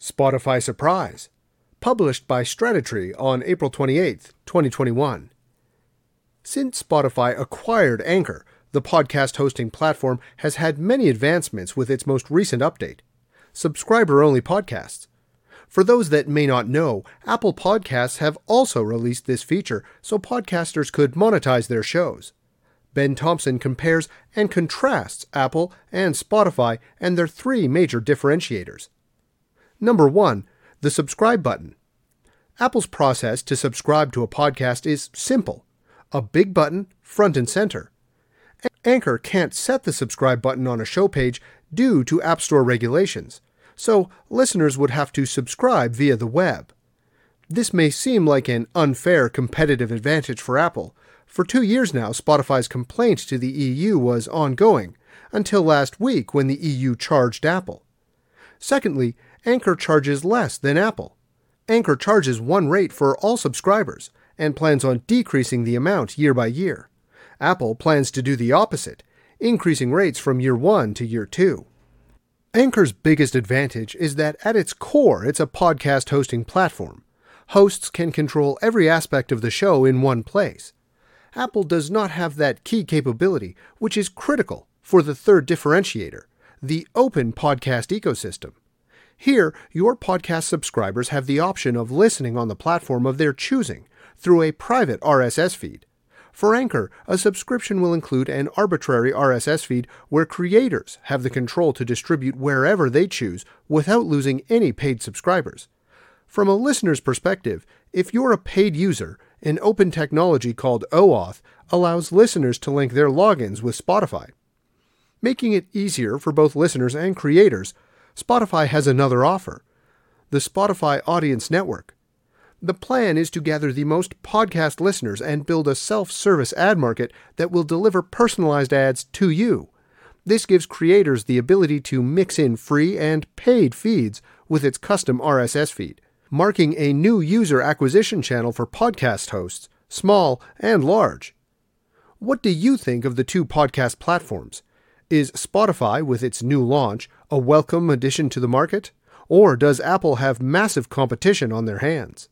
Spotify Surprise, published by Stratechery on April 28, 2021. Since Spotify acquired Anchor, the podcast hosting platform has had many advancements with its most recent update subscriber only podcasts. For those that may not know, Apple Podcasts have also released this feature so podcasters could monetize their shows. Ben Thompson compares and contrasts Apple and Spotify and their three major differentiators. Number 1. The subscribe button. Apple's process to subscribe to a podcast is simple a big button, front and center. Anchor can't set the subscribe button on a show page due to App Store regulations, so listeners would have to subscribe via the web. This may seem like an unfair competitive advantage for Apple. For two years now, Spotify's complaint to the EU was ongoing, until last week when the EU charged Apple. Secondly, Anchor charges less than Apple. Anchor charges one rate for all subscribers and plans on decreasing the amount year by year. Apple plans to do the opposite, increasing rates from year one to year two. Anchor's biggest advantage is that at its core, it's a podcast hosting platform. Hosts can control every aspect of the show in one place. Apple does not have that key capability, which is critical for the third differentiator the open podcast ecosystem. Here, your podcast subscribers have the option of listening on the platform of their choosing through a private RSS feed. For Anchor, a subscription will include an arbitrary RSS feed where creators have the control to distribute wherever they choose without losing any paid subscribers. From a listener's perspective, if you're a paid user, an open technology called OAuth allows listeners to link their logins with Spotify. Making it easier for both listeners and creators, Spotify has another offer the Spotify Audience Network. The plan is to gather the most podcast listeners and build a self service ad market that will deliver personalized ads to you. This gives creators the ability to mix in free and paid feeds with its custom RSS feed, marking a new user acquisition channel for podcast hosts, small and large. What do you think of the two podcast platforms? Is Spotify, with its new launch, a welcome addition to the market? Or does Apple have massive competition on their hands?